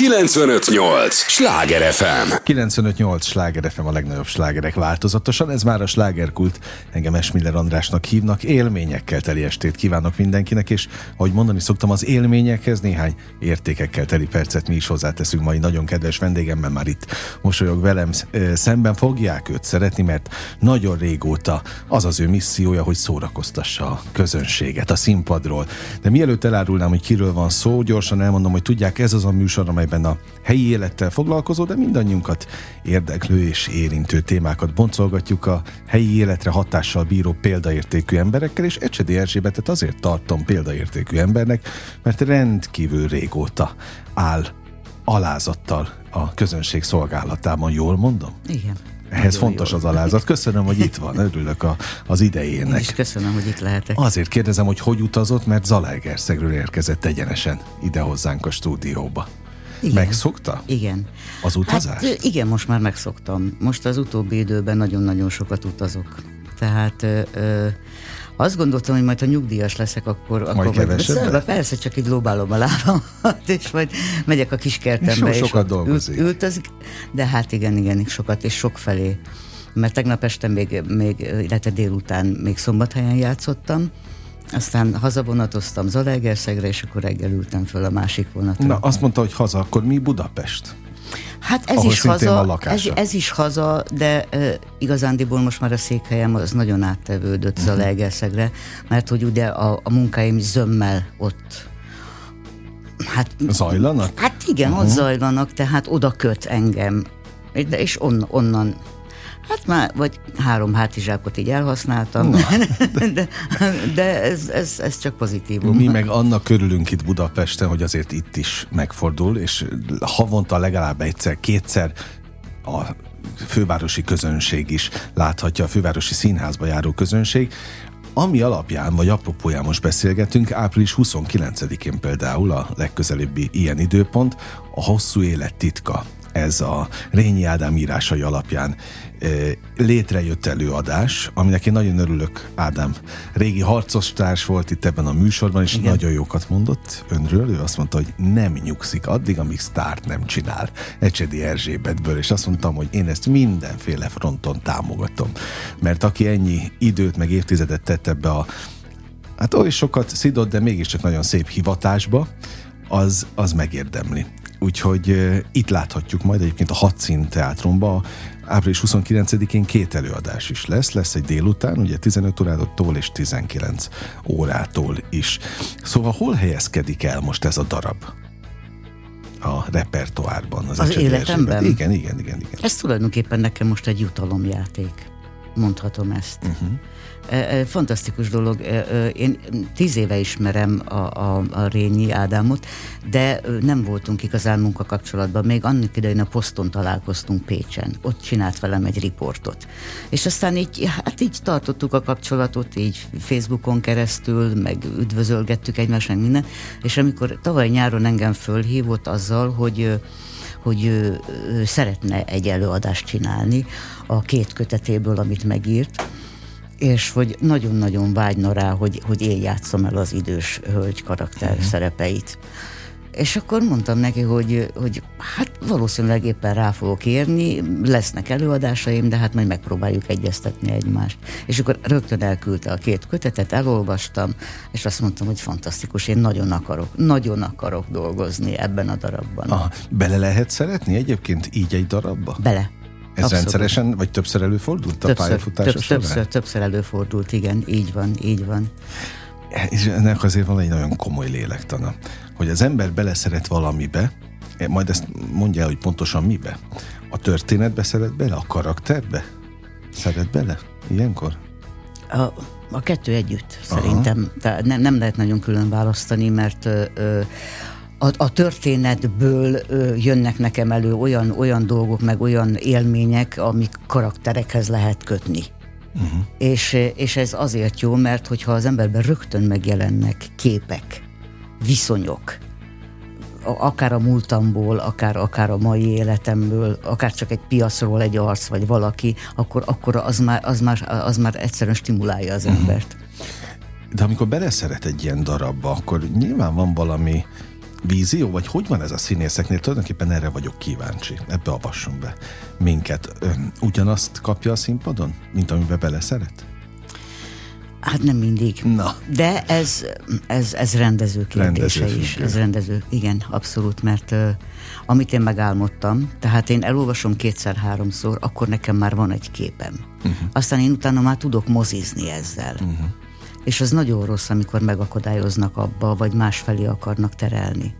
958! Sláger FM! 958! Sláger FM a legnagyobb slágerek változatosan. Ez már a slágerkult. Engem Esmiller Andrásnak hívnak. Élményekkel teli estét kívánok mindenkinek, és ahogy mondani szoktam, az élményekhez néhány értékekkel teli percet mi is hozzáteszünk mai nagyon kedves vendégemmel már itt mosolyog velem szemben. Fogják őt szeretni, mert nagyon régóta az az ő missziója, hogy szórakoztassa a közönséget a színpadról. De mielőtt elárulnám, hogy kiről van szó, gyorsan elmondom, hogy tudják, ez az a műsor, amelyben a helyi élettel foglalkozó, de mindannyiunkat érdeklő és érintő témákat boncolgatjuk a helyi életre hatással bíró példaértékű emberekkel, és Ecsedi Erzsébetet azért tartom példaértékű embernek, mert rendkívül régóta áll alázattal a közönség szolgálatában, jól mondom? Igen. Ehhez Nagyon fontos jó. az alázat. Köszönöm, hogy itt van. Örülök a, az idejének. Én is köszönöm, hogy itt lehetek. Azért kérdezem, hogy hogy utazott, mert Zalaegerszegről érkezett egyenesen ide hozzánk a stúdióba. Igen. Megszokta? Igen. Az utazás? Hát, igen, most már megszoktam. Most az utóbbi időben nagyon-nagyon sokat utazok. Tehát ö, azt gondoltam, hogy majd ha nyugdíjas leszek, akkor... Majd akkor majd, persze, csak így lóbálom a lábam, és majd megyek a kis kertembe. És, és sokat dolgozik. Ült, ültözik, de hát igen, igen, sokat, és sok felé. Mert tegnap este még, még illetve délután még szombathelyen játszottam, aztán hazavonatoztam Zalaegerszegre, és akkor reggel ültem föl a másik vonaton. Na, azt mondta, hogy haza, akkor mi Budapest? Hát ez is haza, ez, ez is haza, de uh, igazándiból most már a székhelyem az nagyon áttevődött uh-huh. Zalaegerszegre, mert hogy ugye a, a munkáim zömmel ott Hát, zajlanak? Hát igen, uh-huh. ott zajlanak, tehát oda köt engem. És on, onnan Hát már, vagy három hátizsákot így elhasználtam, de, de ez, ez, ez csak pozitív. Mi meg annak körülünk itt Budapesten, hogy azért itt is megfordul, és havonta legalább egyszer, kétszer a fővárosi közönség is láthatja, a fővárosi színházba járó közönség, ami alapján, vagy apropóján most beszélgetünk, április 29-én például a legközelebbi ilyen időpont, a hosszú élet titka. Ez a Rényi Ádám írásai alapján létrejött előadás, aminek én nagyon örülök, Ádám. Régi harcostárs volt itt ebben a műsorban, és Igen. nagyon jókat mondott önről. Ő azt mondta, hogy nem nyugszik addig, amíg sztárt nem csinál. Ecsedi Erzsébetből, és azt mondtam, hogy én ezt mindenféle fronton támogatom. Mert aki ennyi időt, meg évtizedet tett ebbe a hát oly sokat szidott, de mégiscsak nagyon szép hivatásba, az, az megérdemli. Úgyhogy uh, itt láthatjuk majd egyébként a Hadszín teátrumba április 29-én két előadás is lesz. Lesz egy délután, ugye 15 órától és 19 órától is. Szóval hol helyezkedik el most ez a darab? a repertoárban. Az, az életemben? Igen, igen, igen, igen. Ez tulajdonképpen nekem most egy jutalomjáték. Mondhatom ezt. Uh-huh. Fantasztikus dolog. Én tíz éve ismerem a, a, a Rényi Ádámot, de nem voltunk igazán munkakapcsolatban. Még annak idején a poszton találkoztunk Pécsen. Ott csinált velem egy riportot. És aztán így, hát így tartottuk a kapcsolatot, így Facebookon keresztül, meg üdvözölgettük egymást, meg minden. És amikor tavaly nyáron engem fölhívott azzal, hogy hogy ő, ő szeretne egy előadást csinálni a két kötetéből, amit megírt, és hogy nagyon-nagyon vágyna rá, hogy, hogy én játszom el az idős hölgy karakter uh-huh. szerepeit. És akkor mondtam neki, hogy, hogy hát valószínűleg éppen rá fogok érni, lesznek előadásaim, de hát majd megpróbáljuk egyeztetni egymást. És akkor rögtön elküldte a két kötetet, elolvastam, és azt mondtam, hogy fantasztikus, én nagyon akarok, nagyon akarok dolgozni ebben a darabban. Aha, bele lehet szeretni egyébként így egy darabba? Bele. Ez Abszolút. rendszeresen, vagy többször előfordult többször, a pályafutása több, során? Többször, többször előfordult, igen, így van, így van. És ennek azért van egy nagyon komoly lélektana, hogy az ember beleszeret valamibe, majd ezt mondja hogy pontosan mibe. A történetbe szeret bele, a karakterbe? Szeret bele? Ilyenkor? A, a kettő együtt, Aha. szerintem. Tehát nem, nem lehet nagyon külön választani, mert ö, ö, a, a történetből ö, jönnek nekem elő olyan, olyan dolgok, meg olyan élmények, amik karakterekhez lehet kötni. Uh-huh. És, és ez azért jó, mert hogyha az emberben rögtön megjelennek képek, viszonyok, akár a múltamból, akár, akár a mai életemből, akár csak egy piacról egy arc, vagy valaki, akkor, akkor az, már, az, már, az már egyszerűen stimulálja az uh-huh. embert. De amikor beleszeret egy ilyen darabba, akkor nyilván van valami vízió, vagy hogy van ez a színészeknél? Tulajdonképpen erre vagyok kíváncsi. Ebbe avasson be minket. Ugyanazt kapja a színpadon, mint amiben beleszeret? Hát nem mindig. Na. De ez, ez, ez rendező kérdése rendező is. Ez rendező, igen, abszolút, mert uh, amit én megálmodtam, tehát én elolvasom kétszer-háromszor, akkor nekem már van egy képem. Uh-huh. Aztán én utána már tudok mozizni ezzel. Uh-huh. És az nagyon rossz, amikor megakadályoznak abba, vagy másfelé akarnak terelni.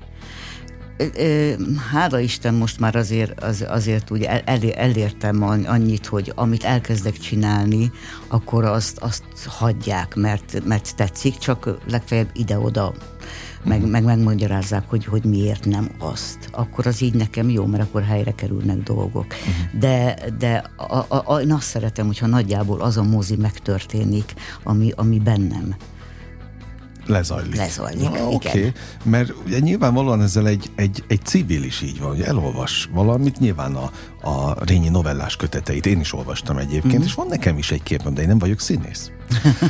Hála Isten most már azért, az, azért úgy el, elértem annyit, hogy amit elkezdek csinálni, akkor azt, azt hagyják, mert, mert tetszik, csak legfeljebb ide-oda meg, meg megmagyarázzák, hogy, hogy miért nem azt. Akkor az így nekem jó, mert akkor helyre kerülnek dolgok. Uh-huh. De, de a, a, a, én azt szeretem, hogyha nagyjából az a mozi megtörténik, ami, ami bennem lezajlik. Lezajlik, Na, Oké, okay. mert ugye nyilvánvalóan ezzel egy, egy, egy civil is így van, hogy elolvas valamit, nyilván a, a Rényi novellás köteteit én is olvastam egyébként, mm-hmm. és van nekem is egy képem, de én nem vagyok színész.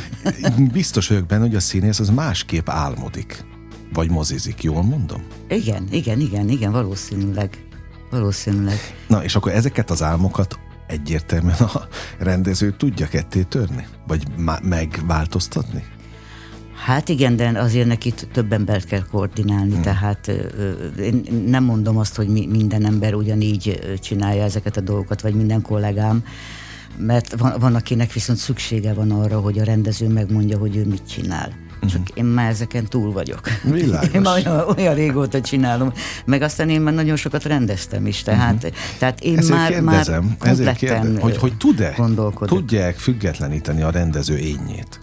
Biztos vagyok benne, hogy a színész az másképp álmodik, vagy mozizik, jól mondom? Igen, igen, igen, igen, valószínűleg. Valószínűleg. Na, és akkor ezeket az álmokat egyértelműen a rendező tudja ketté törni? Vagy megváltoztatni? Hát igen, de azért neki több embert kell koordinálni, hmm. tehát én nem mondom azt, hogy minden ember ugyanígy csinálja ezeket a dolgokat, vagy minden kollégám, mert van, van akinek viszont szüksége van arra, hogy a rendező megmondja, hogy ő mit csinál. Csak én már ezeken túl vagyok. Világos. Én már olyan, olyan régóta csinálom. Meg aztán én már nagyon sokat rendeztem is. Tehát, uh-huh. tehát én ezért már, kérdezem, már ezért kérdezem, hogy, hogy tud-e, tudják függetleníteni a rendező ényét?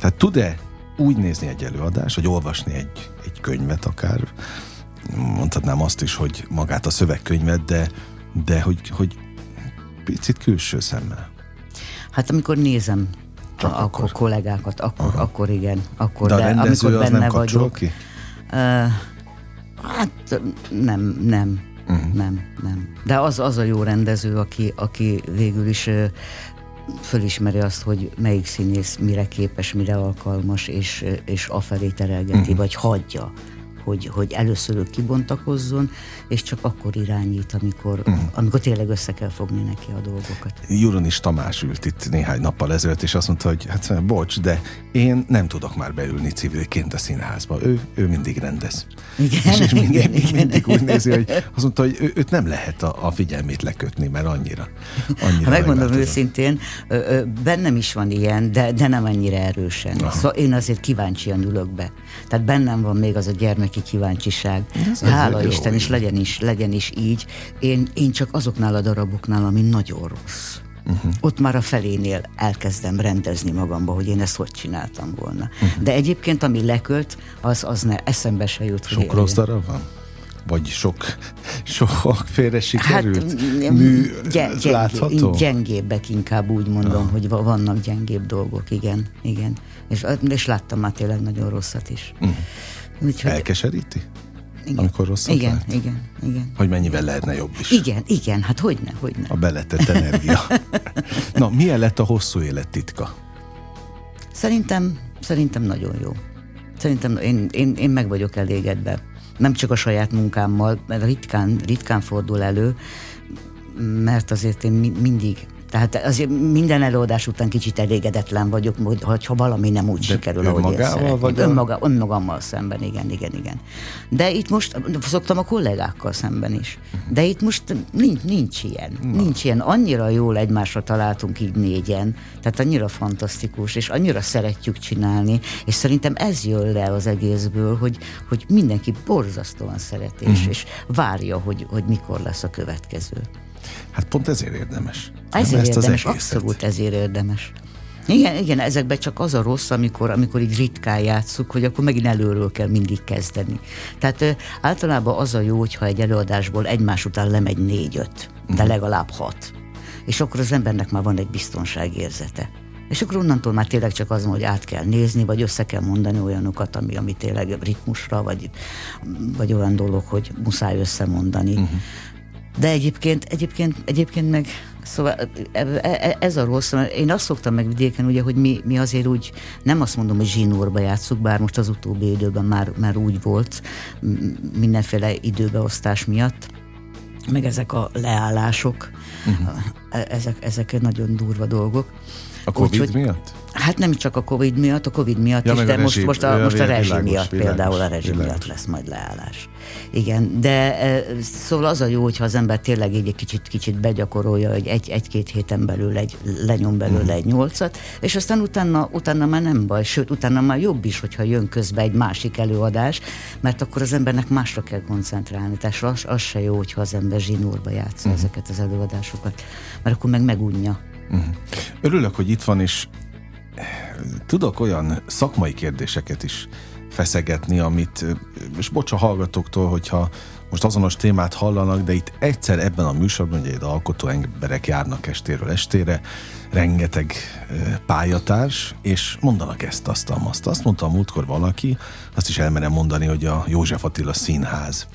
Tehát tud-e úgy nézni egy előadás, vagy olvasni egy, egy könyvet akár, mondhatnám azt is, hogy magát a szövegkönyvet, de, de hogy, hogy picit külső szemmel. Hát amikor nézem Csak akkor, akkor kollégákat, akkor, akkor igen. Akkor, de, a de amikor az benne nem vagyok, ki? Uh, hát nem, nem. Uh-huh. Nem, nem. De az, az a jó rendező, aki, aki végül is fölismeri azt, hogy melyik színész mire képes, mire alkalmas, és, és afelé terelgeti, uh-huh. vagy hagyja hogy, hogy először ő kibontakozzon, és csak akkor irányít, amikor, uh-huh. amikor tényleg össze kell fogni neki a dolgokat. Juronis Tamás ült itt néhány nappal ezelőtt, és azt mondta, hogy hát bocs, de én nem tudok már beülni civilként a színházba. Ő, ő mindig rendez. Igen, és, és mindig, igen, mindig, mindig úgy nézi, hogy azt mondta, hogy ő, őt nem lehet a, a figyelmét lekötni, mert annyira. annyira ha megmondom őszintén, bennem is van ilyen, de, de nem ennyire erősen. Aha. Szóval én azért kíváncsian ülök be. Tehát bennem van még az a gyermeki kíváncsiság. Ez Hála Isten, és legyen is, legyen is így. Én, én csak azoknál a daraboknál, ami nagyon rossz. Uh-huh. Ott már a felénél elkezdem rendezni magamba, hogy én ezt hogy csináltam volna. Uh-huh. De egyébként, ami lekölt, az, az ne, eszembe se jut. Sok rossz darab van? Vagy sok, sok félre sikerült? Hát, Mű gyeng, látható? Gyengébbek inkább úgy mondom, uh. hogy vannak gyengébb dolgok, igen. igen. És, és láttam már tényleg nagyon rosszat is. Uh-huh. Úgyhogy... Elkeseríti? Igen. Amikor rosszat igen, lát? igen, igen. Hogy mennyivel lehetne jobb is. Igen, igen, hát hogyne, hogyne. A beletett energia. Na, milyen lett a hosszú élet titka? Szerintem, szerintem nagyon jó. Szerintem én, én, én meg vagyok elégedve. Nem csak a saját munkámmal, mert ritkán, ritkán fordul elő, mert azért én mindig tehát azért minden előadás után kicsit elégedetlen vagyok, ha valami nem úgy De sikerül, ahogy én szeretném. Vagy Önmaga, önmagammal szemben, igen, igen, igen. De itt most szoktam a kollégákkal szemben is. De itt most nincs, nincs ilyen. Na. Nincs ilyen. Annyira jól egymásra találtunk így négyen, tehát annyira fantasztikus, és annyira szeretjük csinálni, és szerintem ez jön le az egészből, hogy, hogy mindenki borzasztóan szereti, és, mm. és várja, hogy, hogy mikor lesz a következő. Hát pont ezért érdemes. Ezért ezt érdemes, az abszolút ezért érdemes. Igen, igen, ezekben csak az a rossz, amikor, amikor így ritkán játszuk, hogy akkor megint előről kell mindig kezdeni. Tehát ö, általában az a jó, hogyha egy előadásból egymás után lemegy négy-öt, de uh-huh. legalább hat. És akkor az embernek már van egy biztonságérzete. És akkor onnantól már tényleg csak az, hogy át kell nézni, vagy össze kell mondani olyanokat, ami, ami tényleg ritmusra, vagy, vagy olyan dolog, hogy muszáj összemondani. Uh-huh De egyébként, egyébként, egyébként meg Szóval e, e, ez a rossz, én azt szoktam meg vidéken, ugye, hogy mi, mi azért úgy, nem azt mondom, hogy zsinórba játszuk, bár most az utóbbi időben már, már úgy volt, mindenféle időbeosztás miatt, meg ezek a leállások, uh-huh. ezek, ezek nagyon durva dolgok. A Covid Úgy, miatt? Hát nem csak a Covid miatt, a Covid miatt ja, is, de most, most a, most a rezsi világos, miatt világos, például a rezsi világos. miatt lesz majd leállás. Igen, de szóval az a jó, hogyha az ember tényleg így egy kicsit, kicsit begyakorolja, hogy egy, egy-két héten belül egy, lenyom belőle uh-huh. egy nyolcat, és aztán utána, utána már nem baj, sőt, utána már jobb is, hogyha jön közbe egy másik előadás, mert akkor az embernek másra kell koncentrálni. Tehát az, az se jó, hogyha az ember zsinórba játsza uh-huh. ezeket az előadásokat, mert akkor meg megunja. Uh-huh. Örülök, hogy itt van, és tudok olyan szakmai kérdéseket is feszegetni, amit, és bocs a hallgatóktól, hogyha most azonos témát hallanak, de itt egyszer ebben a műsorban, ugye alkotó emberek járnak estéről estére, rengeteg pályatárs, és mondanak ezt, azt, azt. Azt mondta a múltkor valaki, azt is elmerem mondani, hogy a József Attila Színház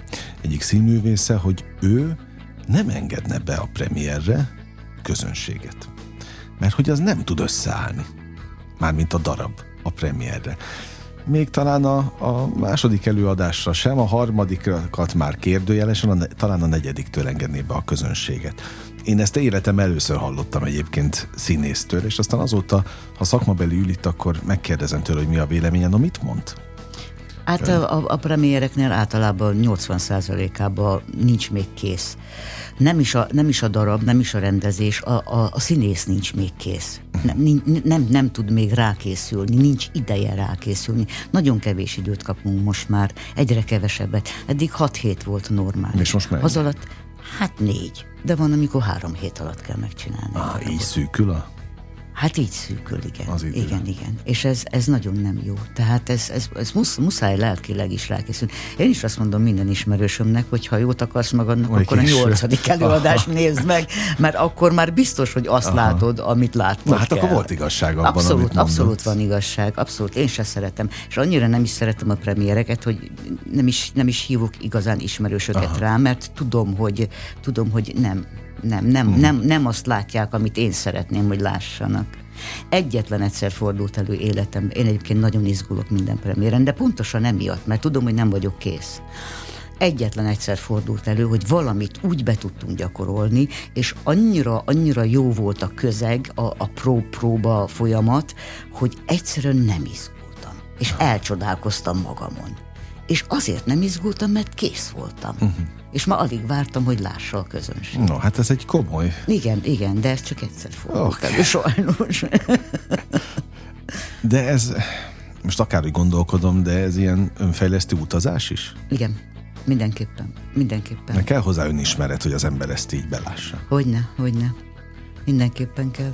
egyik színművésze, hogy ő nem engedne be a premierre közönséget. Mert hogy az nem tud összeállni mármint a darab a premierre. Még talán a, a második előadásra sem, a harmadikat már kérdőjelesen, a, talán a negyediktől engedné be a közönséget. Én ezt életem először hallottam egyébként színésztől, és aztán azóta, ha szakmabeli ül itt, akkor megkérdezem tőle, hogy mi a véleménye, no mit mond? Hát a, a, a premiereknél általában 80%-ában nincs még kész. Nem is, a, nem is a darab, nem is a rendezés, a, a, a színész nincs még kész. Nem, nem, nem tud még rákészülni, nincs ideje rákészülni. Nagyon kevés időt kapunk most már, egyre kevesebbet. Eddig 6 hét volt normális. És most mennyi? Az alatt, hát négy. De van, amikor három hét alatt kell megcsinálni. Ah, így szűkül a Hát így szűkül, igen. Az idő. Igen, igen. És ez, ez nagyon nem jó. Tehát ez, ez, ez musz, muszáj lelkileg is rákészülni. Én is azt mondom minden ismerősömnek, hogy ha jót akarsz magadnak, Olyan akkor a nyolcadik előadást nézd meg, mert akkor már biztos, hogy azt Aha. látod, amit látni Na, hát kell. akkor volt igazság abban, Abszolút, amit abszolút van igazság. Abszolút. Én se szeretem. És annyira nem is szeretem a premiereket, hogy nem is, nem is hívok igazán ismerősöket Aha. rá, mert tudom, hogy, tudom, hogy nem, nem, nem, hmm. nem, nem azt látják, amit én szeretném, hogy lássanak. Egyetlen egyszer fordult elő életemben. Én egyébként nagyon izgulok minden premiéren, de pontosan emiatt, mert tudom, hogy nem vagyok kész egyetlen egyszer fordult elő, hogy valamit úgy be tudtunk gyakorolni, és annyira, annyira jó volt a közeg, a, a pró-próba folyamat, hogy egyszerűen nem izgultam. És elcsodálkoztam magamon. És azért nem izgultam, mert kész voltam. Uh-huh és ma alig vártam, hogy lássa a közönség. No, hát ez egy komoly. Igen, igen, de ez csak egyszer fordult okay. elő, sajnos. de ez, most akárhogy gondolkodom, de ez ilyen önfejlesztő utazás is? Igen, mindenképpen, mindenképpen. Mert kell hozzá önismeret, hogy az ember ezt így belássa. Hogyne, hogyne. Mindenképpen kell.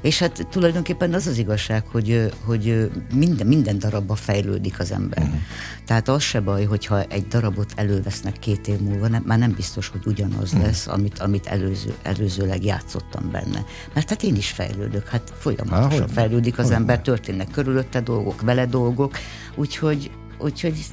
És hát tulajdonképpen az az igazság, hogy, hogy minden, minden darabba fejlődik az ember. Uh-huh. Tehát az se baj, hogyha egy darabot elővesznek két év múlva, nem, már nem biztos, hogy ugyanaz uh-huh. lesz, amit, amit előző, előzőleg játszottam benne. Mert hát én is fejlődök, hát folyamatosan Há, fejlődik az ember, történnek körülötte dolgok, vele dolgok, úgyhogy, úgyhogy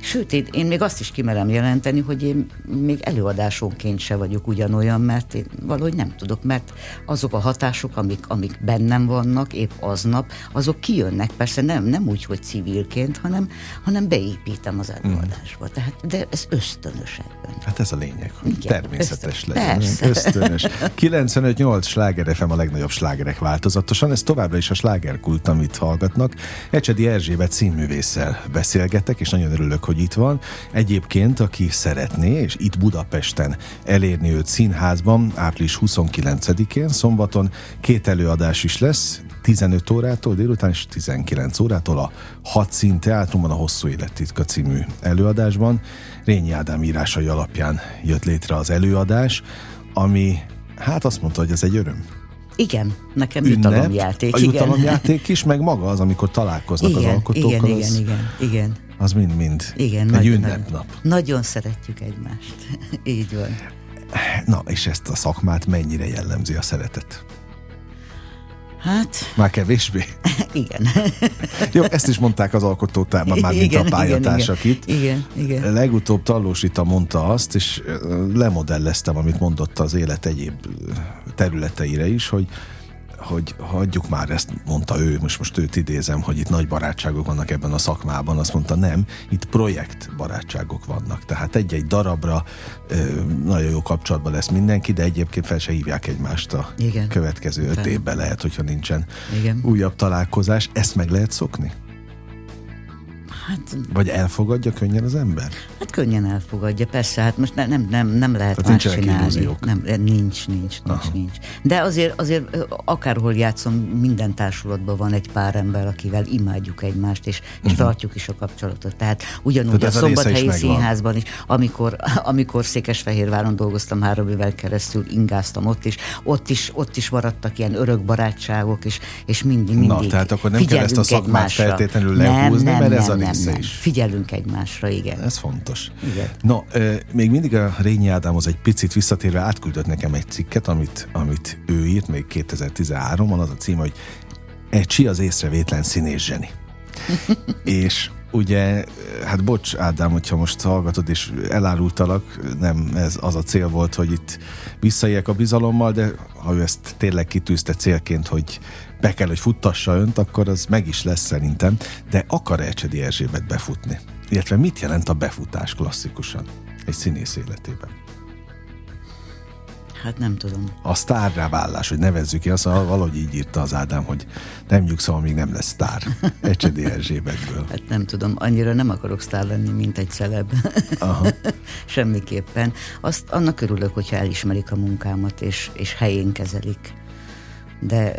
Sőt, én, én még azt is kimerem jelenteni, hogy én még előadásonként se vagyok ugyanolyan, mert én valahogy nem tudok, mert azok a hatások, amik, amik bennem vannak épp aznap, azok kijönnek, persze nem, nem úgy, hogy civilként, hanem, hanem beépítem az előadásba. Mm. Tehát, de ez ösztönös ebben. Hát ez a lényeg, hogy Igen, természetes ösztön, legyen. Persze. Ösztönös. 95-8 sláger FM a legnagyobb slágerek változatosan, ez továbbra is a slágerkult, amit hallgatnak. Ecsedi Erzsébet színművésszel beszélgetek, és nagyon örülök, hogy itt van. Egyébként, aki szeretné, és itt Budapesten elérni őt színházban, április 29-én, szombaton két előadás is lesz, 15 órától délután és 19 órától a Hat Szín Teátrumban a Hosszú Élettitka című előadásban. Rényi Ádám írásai alapján jött létre az előadás, ami hát azt mondta, hogy ez egy öröm. Igen, nekem Ünnep, jutalomjáték. A jutalomjáték is, meg maga az, amikor találkoznak igen, az alkotókkal. Igen, az... igen, igen, igen az mind-mind Igen, egy nagyon, ünnepnap. Nagyon szeretjük egymást. Így van. Na, és ezt a szakmát mennyire jellemzi a szeretet? Hát... Már kevésbé? igen. Jó, ezt is mondták az alkotótárban már, mint igen, a pályatársak igen, itt. Igen, igen. Legutóbb Tallósita mondta azt, és lemodelleztem, amit mondott az élet egyéb területeire is, hogy hogy hagyjuk már ezt, mondta ő, most most őt idézem, hogy itt nagy barátságok vannak ebben a szakmában, azt mondta nem, itt projekt barátságok vannak. Tehát egy-egy darabra nagyon jó kapcsolatban lesz mindenki, de egyébként fel se hívják egymást a Igen. következő öt évben lehet, hogyha nincsen Igen. újabb találkozás. Ezt meg lehet szokni? Hát, Vagy elfogadja könnyen az ember? Hát könnyen elfogadja, persze, hát most ne, nem, nem, nem lehet Tehát más csinálni. Nem, nincs, nincs, nincs, Aha. nincs. De azért, azért akárhol játszom, minden társulatban van egy pár ember, akivel imádjuk egymást, és, és uh-huh. tartjuk is a kapcsolatot. Tehát ugyanúgy Tehát a Szombathelyi Színházban is, amikor, amikor Székesfehérváron dolgoztam három évvel keresztül, ingáztam ott is, ott is, ott is maradtak ilyen örök barátságok, és, és mindig, mindig Na, tehát akkor nem kell ezt a szakmát egymásra. feltétlenül lehúzni, nem, nem, mert ez nem, a része nem. is. Figyelünk egymásra, igen. Ez fontos. Igen. No, még mindig a Rényi Ádámhoz egy picit visszatérve átküldött nekem egy cikket, amit, amit ő írt még 2013-ban, az a cím, hogy Ecsi az észrevétlen színés zseni. és ugye, hát bocs Ádám, hogyha most hallgatod és elárultalak, nem ez az a cél volt, hogy itt visszaéljek a bizalommal, de ha ő ezt tényleg kitűzte célként, hogy be kell, hogy futtassa önt, akkor az meg is lesz szerintem. De akar Elcsedi Erzsébet befutni? Illetve mit jelent a befutás klasszikusan egy színész életében? Hát nem tudom. A sztárrá vállás, hogy nevezzük ki, azt valahogy így írta az Ádám, hogy nem nyugszom, amíg nem lesz sztár. Ecsedi Erzsébetből. Hát nem tudom, annyira nem akarok sztár lenni, mint egy celeb. Aha. Semmiképpen. Azt annak örülök, hogyha elismerik a munkámat, és, és helyén kezelik de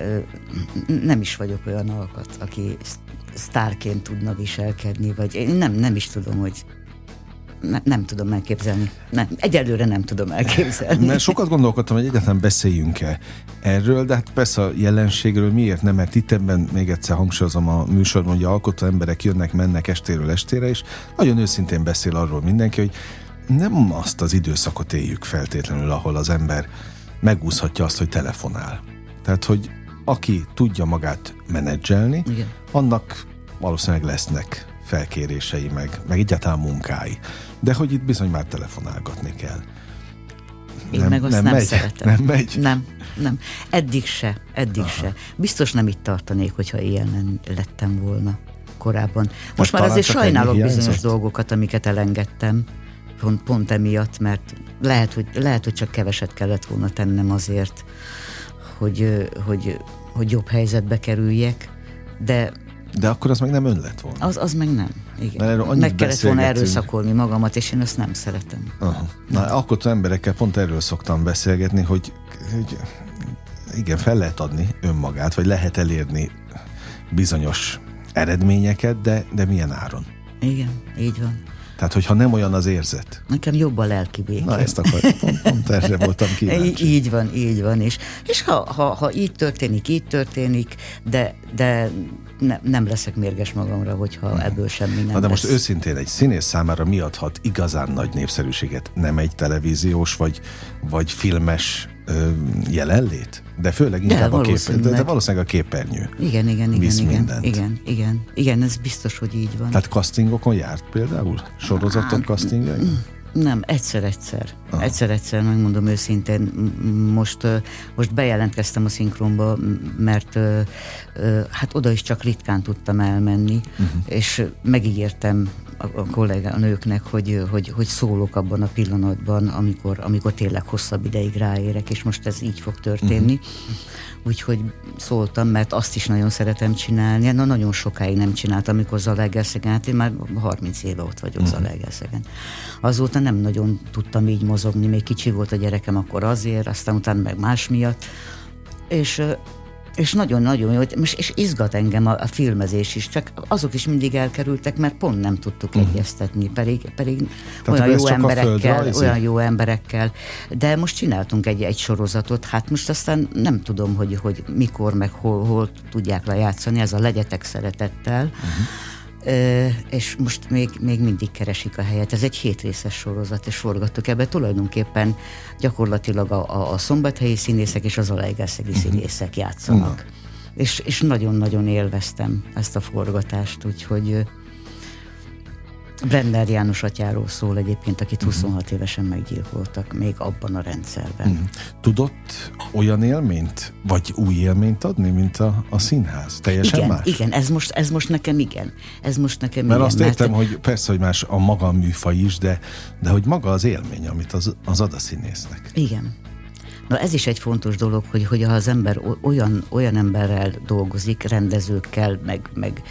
nem is vagyok olyan alkat, aki sztárként tudna viselkedni, vagy én nem, nem is tudom, hogy ne, nem tudom elképzelni. Nem, egyelőre nem tudom elképzelni. Mert sokat gondolkodtam, hogy egyáltalán beszéljünk-e erről, de hát persze a jelenségről miért nem, mert itt ebben még egyszer hangsúlyozom a műsorban, hogy alkotó emberek jönnek, mennek estéről estére, és nagyon őszintén beszél arról mindenki, hogy nem azt az időszakot éljük feltétlenül, ahol az ember megúszhatja azt, hogy telefonál tehát, hogy aki tudja magát menedzselni, Igen. annak valószínűleg lesznek felkérései, meg, meg egyáltalán munkái. De hogy itt bizony már telefonálgatni kell. Én nem, meg azt nem, nem megy? szeretem. Nem megy? Nem, nem. Eddig se, eddig Aha. se. Biztos nem itt tartanék, hogyha ilyen lettem volna korábban. Most már azért sajnálok bizonyos dolgokat, amiket elengedtem, pont, pont emiatt, mert lehet hogy, lehet, hogy csak keveset kellett volna tennem azért, hogy, hogy, hogy jobb helyzetbe kerüljek, de de akkor az meg nem ön lett volna. Az, az meg nem. Igen. meg kellett volna erőszakolni magamat, és én ezt nem szeretem. Aha. Na, akkor az emberekkel pont erről szoktam beszélgetni, hogy, hogy igen, fel lehet adni önmagát, vagy lehet elérni bizonyos eredményeket, de, de milyen áron? Igen, így van. Tehát, hogyha nem olyan az érzet. Nekem jobb a lelki békém. Na, ezt akar, pont, pont erre voltam kíváncsi. Így van, így van. És, és ha, ha, ha így történik, így történik, de, de ne, nem leszek mérges magamra, hogyha hmm. ebből semmi nem Na de lesz. most őszintén egy színész számára mi adhat igazán nagy népszerűséget? Nem egy televíziós vagy, vagy filmes ö, jelenlét? De főleg inkább de, a kép, de, de valószínűleg a képernyő. Igen, igen, igen, igen, mindent. igen, igen, igen, ez biztos, hogy így van. Tehát castingokon járt például? Sorozatok castingjai? Nem, egyszer-egyszer. Egyszer-egyszer, megmondom őszintén, most, most bejelentkeztem a szinkronba, mert hát oda is csak ritkán tudtam elmenni, uh-huh. és megígértem a, a kollégá, a nőknek, hogy, hogy, hogy szólok abban a pillanatban, amikor, amikor tényleg hosszabb ideig ráérek, és most ez így fog történni. Uh-huh. Úgyhogy szóltam, mert azt is nagyon szeretem csinálni. Na, nagyon sokáig nem csináltam, amikor Zalaegerszegen, hát én már 30 éve ott vagyok uh-huh. Zalaegerszegen. Azóta nem nagyon tudtam így mozogni, még kicsi volt a gyerekem akkor azért, aztán utána meg más miatt. És és nagyon-nagyon jó, és izgat engem a, a filmezés is, csak azok is mindig elkerültek, mert pont nem tudtuk uh-huh. egyeztetni, pedig, pedig olyan jó emberekkel, olyan jó emberekkel. De most csináltunk egy, egy sorozatot, hát most aztán nem tudom, hogy, hogy mikor, meg hol, hol tudják lejátszani, ez a Legyetek szeretettel. Uh-huh és most még, még mindig keresik a helyet. Ez egy hétrészes sorozat, és forgattuk ebbe tulajdonképpen gyakorlatilag a, a, a szombathelyi színészek és az alajgászegi uh-huh. színészek játszanak. Uh-huh. és, és nagyon-nagyon élveztem ezt a forgatást, úgyhogy Brenner János atyáról szól egyébként, akit 26 uh-huh. évesen meggyilkoltak, még abban a rendszerben. Uh-huh. Tudott olyan élményt, vagy új élményt adni, mint a, a színház? Teljesen igen, más? Igen, ez most, ez most nekem igen. Ez most nekem mert igen. azt értem, mert... hogy persze, hogy más a maga műfaj is, de, de hogy maga az élmény, amit az, az ad a színésznek. Igen. Na ez is egy fontos dolog, hogy, hogy ha az ember olyan, olyan emberrel dolgozik, rendezőkkel, meg, meg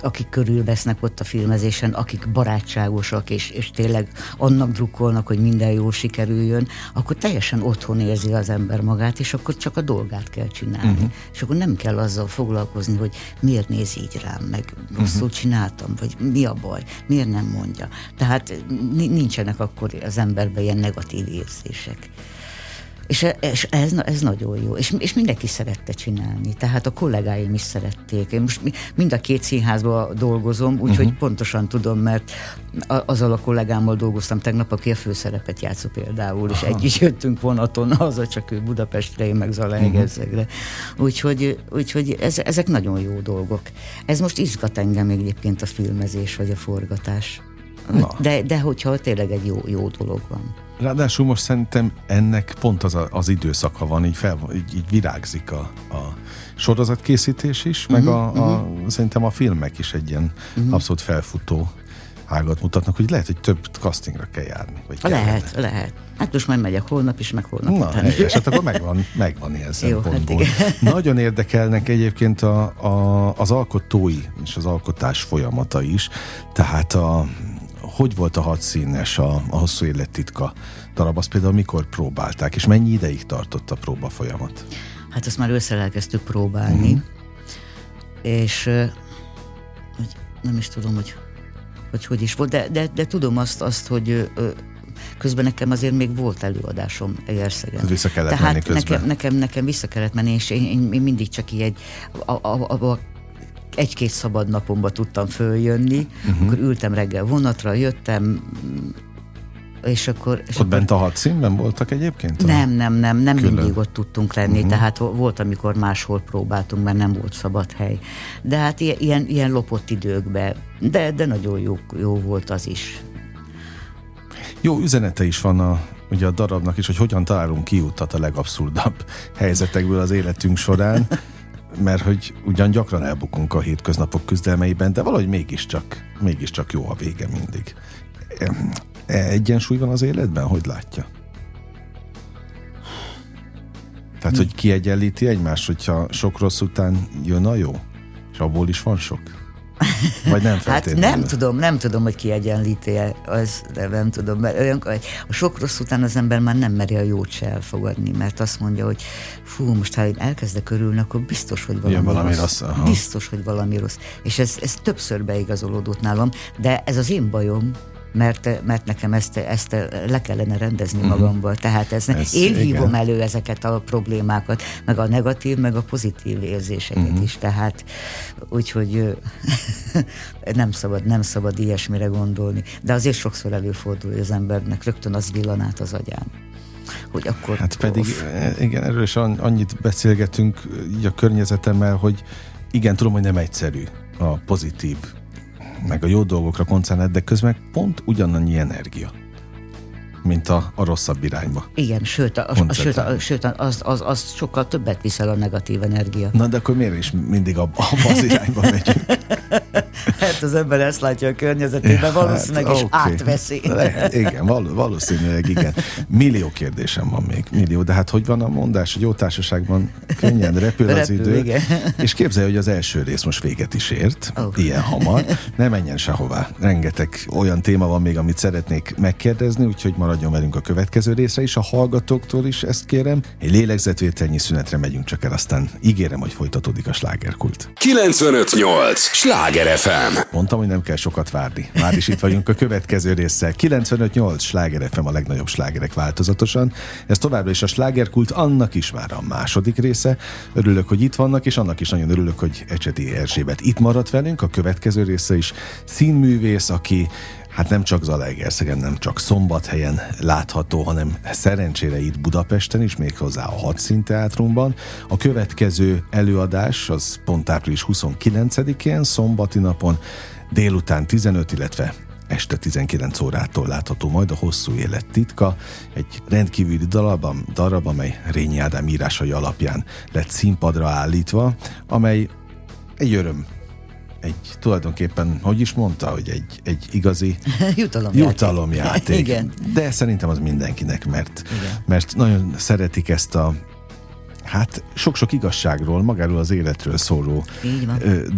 akik körülvesznek ott a filmezésen, akik barátságosak, és, és tényleg annak drukkolnak, hogy minden jól sikerüljön, akkor teljesen otthon érzi az ember magát, és akkor csak a dolgát kell csinálni. Uh-huh. És akkor nem kell azzal foglalkozni, hogy miért néz így rám, meg rosszul uh-huh. csináltam, vagy mi a baj, miért nem mondja. Tehát nincsenek akkor az emberben ilyen negatív érzések. És, és ez, ez nagyon jó. És, és mindenki szerette csinálni. Tehát a kollégáim is szerették. Én most mind a két színházban dolgozom, úgyhogy uh-huh. pontosan tudom, mert azzal a kollégámmal dolgoztam tegnap, aki a főszerepet játszó például, és Aha. együtt jöttünk vonaton, az csak ő Budapestre, én meg Zalaegezzegre. Uh-huh. Úgyhogy, úgyhogy ez, ezek nagyon jó dolgok. Ez most izgat engem egyébként a filmezés, vagy a forgatás. Na. De, de hogyha tényleg egy jó, jó dolog van. Ráadásul most szerintem ennek pont az, a, az időszaka van, így, fel, így, így virágzik a, a sorozatkészítés is, uh-huh, meg a, a, uh-huh. szerintem a filmek is egy ilyen uh-huh. abszolút felfutó ágat mutatnak, hogy lehet, hogy több castingra kell járni. Vagy lehet, kellene. lehet. Hát most majd megyek holnap is, meg holnap Na, után. és hát akkor megvan, megvan ilyen Jó, hát szempontból. Hát Nagyon érdekelnek egyébként a, a, az alkotói és az alkotás folyamata is. Tehát a, hogy volt a hadszínes, a, a hosszú élet titka darab, azt például mikor próbálták, és mennyi ideig tartott a próba folyamat? Hát azt már össze elkezdtük próbálni, mm. és hogy nem is tudom, hogy hogy, hogy is volt, de, de, de tudom azt, azt hogy közben nekem azért még volt előadásom Egerszegen. Vissza kellett Tehát menni közben. Nekem, nekem, nekem vissza kellett menni, és én, én, én mindig csak így egy, a, a, a, a egy-két szabad napomba tudtam följönni, uh-huh. akkor ültem reggel vonatra, jöttem, és akkor... És ott akkor... bent a hadszínben voltak egyébként? Nem, nem, nem, nem Külön. mindig ott tudtunk lenni, uh-huh. tehát volt, amikor máshol próbáltunk, mert nem volt szabad hely. De hát ilyen, ilyen lopott időkben, de, de nagyon jó, jó volt az is. Jó üzenete is van a, ugye a darabnak is, hogy hogyan találunk kiutat a legabszurdabb helyzetekből az életünk során. mert hogy ugyan gyakran elbukunk a hétköznapok küzdelmeiben, de valahogy mégiscsak, mégiscsak jó a vége mindig. E, egyensúly van az életben? Hogy látja? Tehát, hogy kiegyenlíti egymást, hogyha sok rossz után jön a jó? És abból is van sok? Vagy nem Hát nem tudom, nem tudom, hogy kiegyenlíti -e, az, de nem tudom, mert olyan, a sok rossz után az ember már nem meri a jót se elfogadni, mert azt mondja, hogy fú, most ha én elkezdek örülni, akkor biztos, hogy valami, valami rossz. rossz biztos, hogy valami rossz. És ez, ez többször beigazolódott nálam, de ez az én bajom, mert, mert nekem ezt, ezt le kellene rendezni uh-huh. magamból. Tehát ez, ez én igen. hívom elő ezeket a problémákat, meg a negatív, meg a pozitív érzéseket uh-huh. is. Tehát úgyhogy nem szabad, nem szabad ilyesmire gondolni. De azért sokszor előfordul, hogy az embernek rögtön az villan át az agyán hogy akkor... Hát pedig, off. igen, erről is annyit beszélgetünk így a környezetemmel, hogy igen, tudom, hogy nem egyszerű a pozitív meg a jó dolgokra koncentrál, de közben pont ugyanannyi energia mint a, a rosszabb irányba. Igen, sőt, a, a, sőt, a, sőt az, az, az sokkal többet viszel a negatív energia. Na, de akkor miért is mindig abba, az irányba megyünk? hát az ember ezt látja a környezetében, ja, valószínűleg hát, is okay. átveszi. Lehet, igen, val- valószínűleg igen. Millió kérdésem van még, millió, de hát hogy van a mondás, hogy jó társaságban könnyen repül, repül az idő. Igen. És képzelj, hogy az első rész most véget is ért, oh. ilyen hamar. Ne menjen sehová. Rengeteg olyan téma van még, amit szeretnék megkérdezni, úgyhogy maradjon velünk a következő részre is. A hallgatóktól is ezt kérem. Egy lélegzetvételnyi szünetre megyünk csak el, aztán ígérem, hogy folytatódik a slágerkult. 958! Sláger FM! Mondtam, hogy nem kell sokat várni. Már is itt vagyunk a következő résszel. 958! Sláger FM a legnagyobb slágerek változatosan. Ez továbbra is a slágerkult, annak is már a második része. Örülök, hogy itt vannak, és annak is nagyon örülök, hogy Ecseti Erzsébet itt maradt velünk. A következő része is színművész, aki hát nem csak Zalaegerszegen, nem csak Szombathelyen látható, hanem szerencsére itt Budapesten is, méghozzá a Hadszínteátrumban. A következő előadás az pont április 29-én, szombati napon, délután 15, illetve este 19 órától látható majd a Hosszú Élet titka, egy rendkívüli darab, darab amely Rényi Ádám írásai alapján lett színpadra állítva, amely egy öröm egy tulajdonképpen, hogy is mondta, hogy egy, egy igazi jutalomjáték. jutalomjáték. Igen. De szerintem az mindenkinek, mert, Igen. mert nagyon szeretik ezt a hát sok-sok igazságról, magáról az életről szóló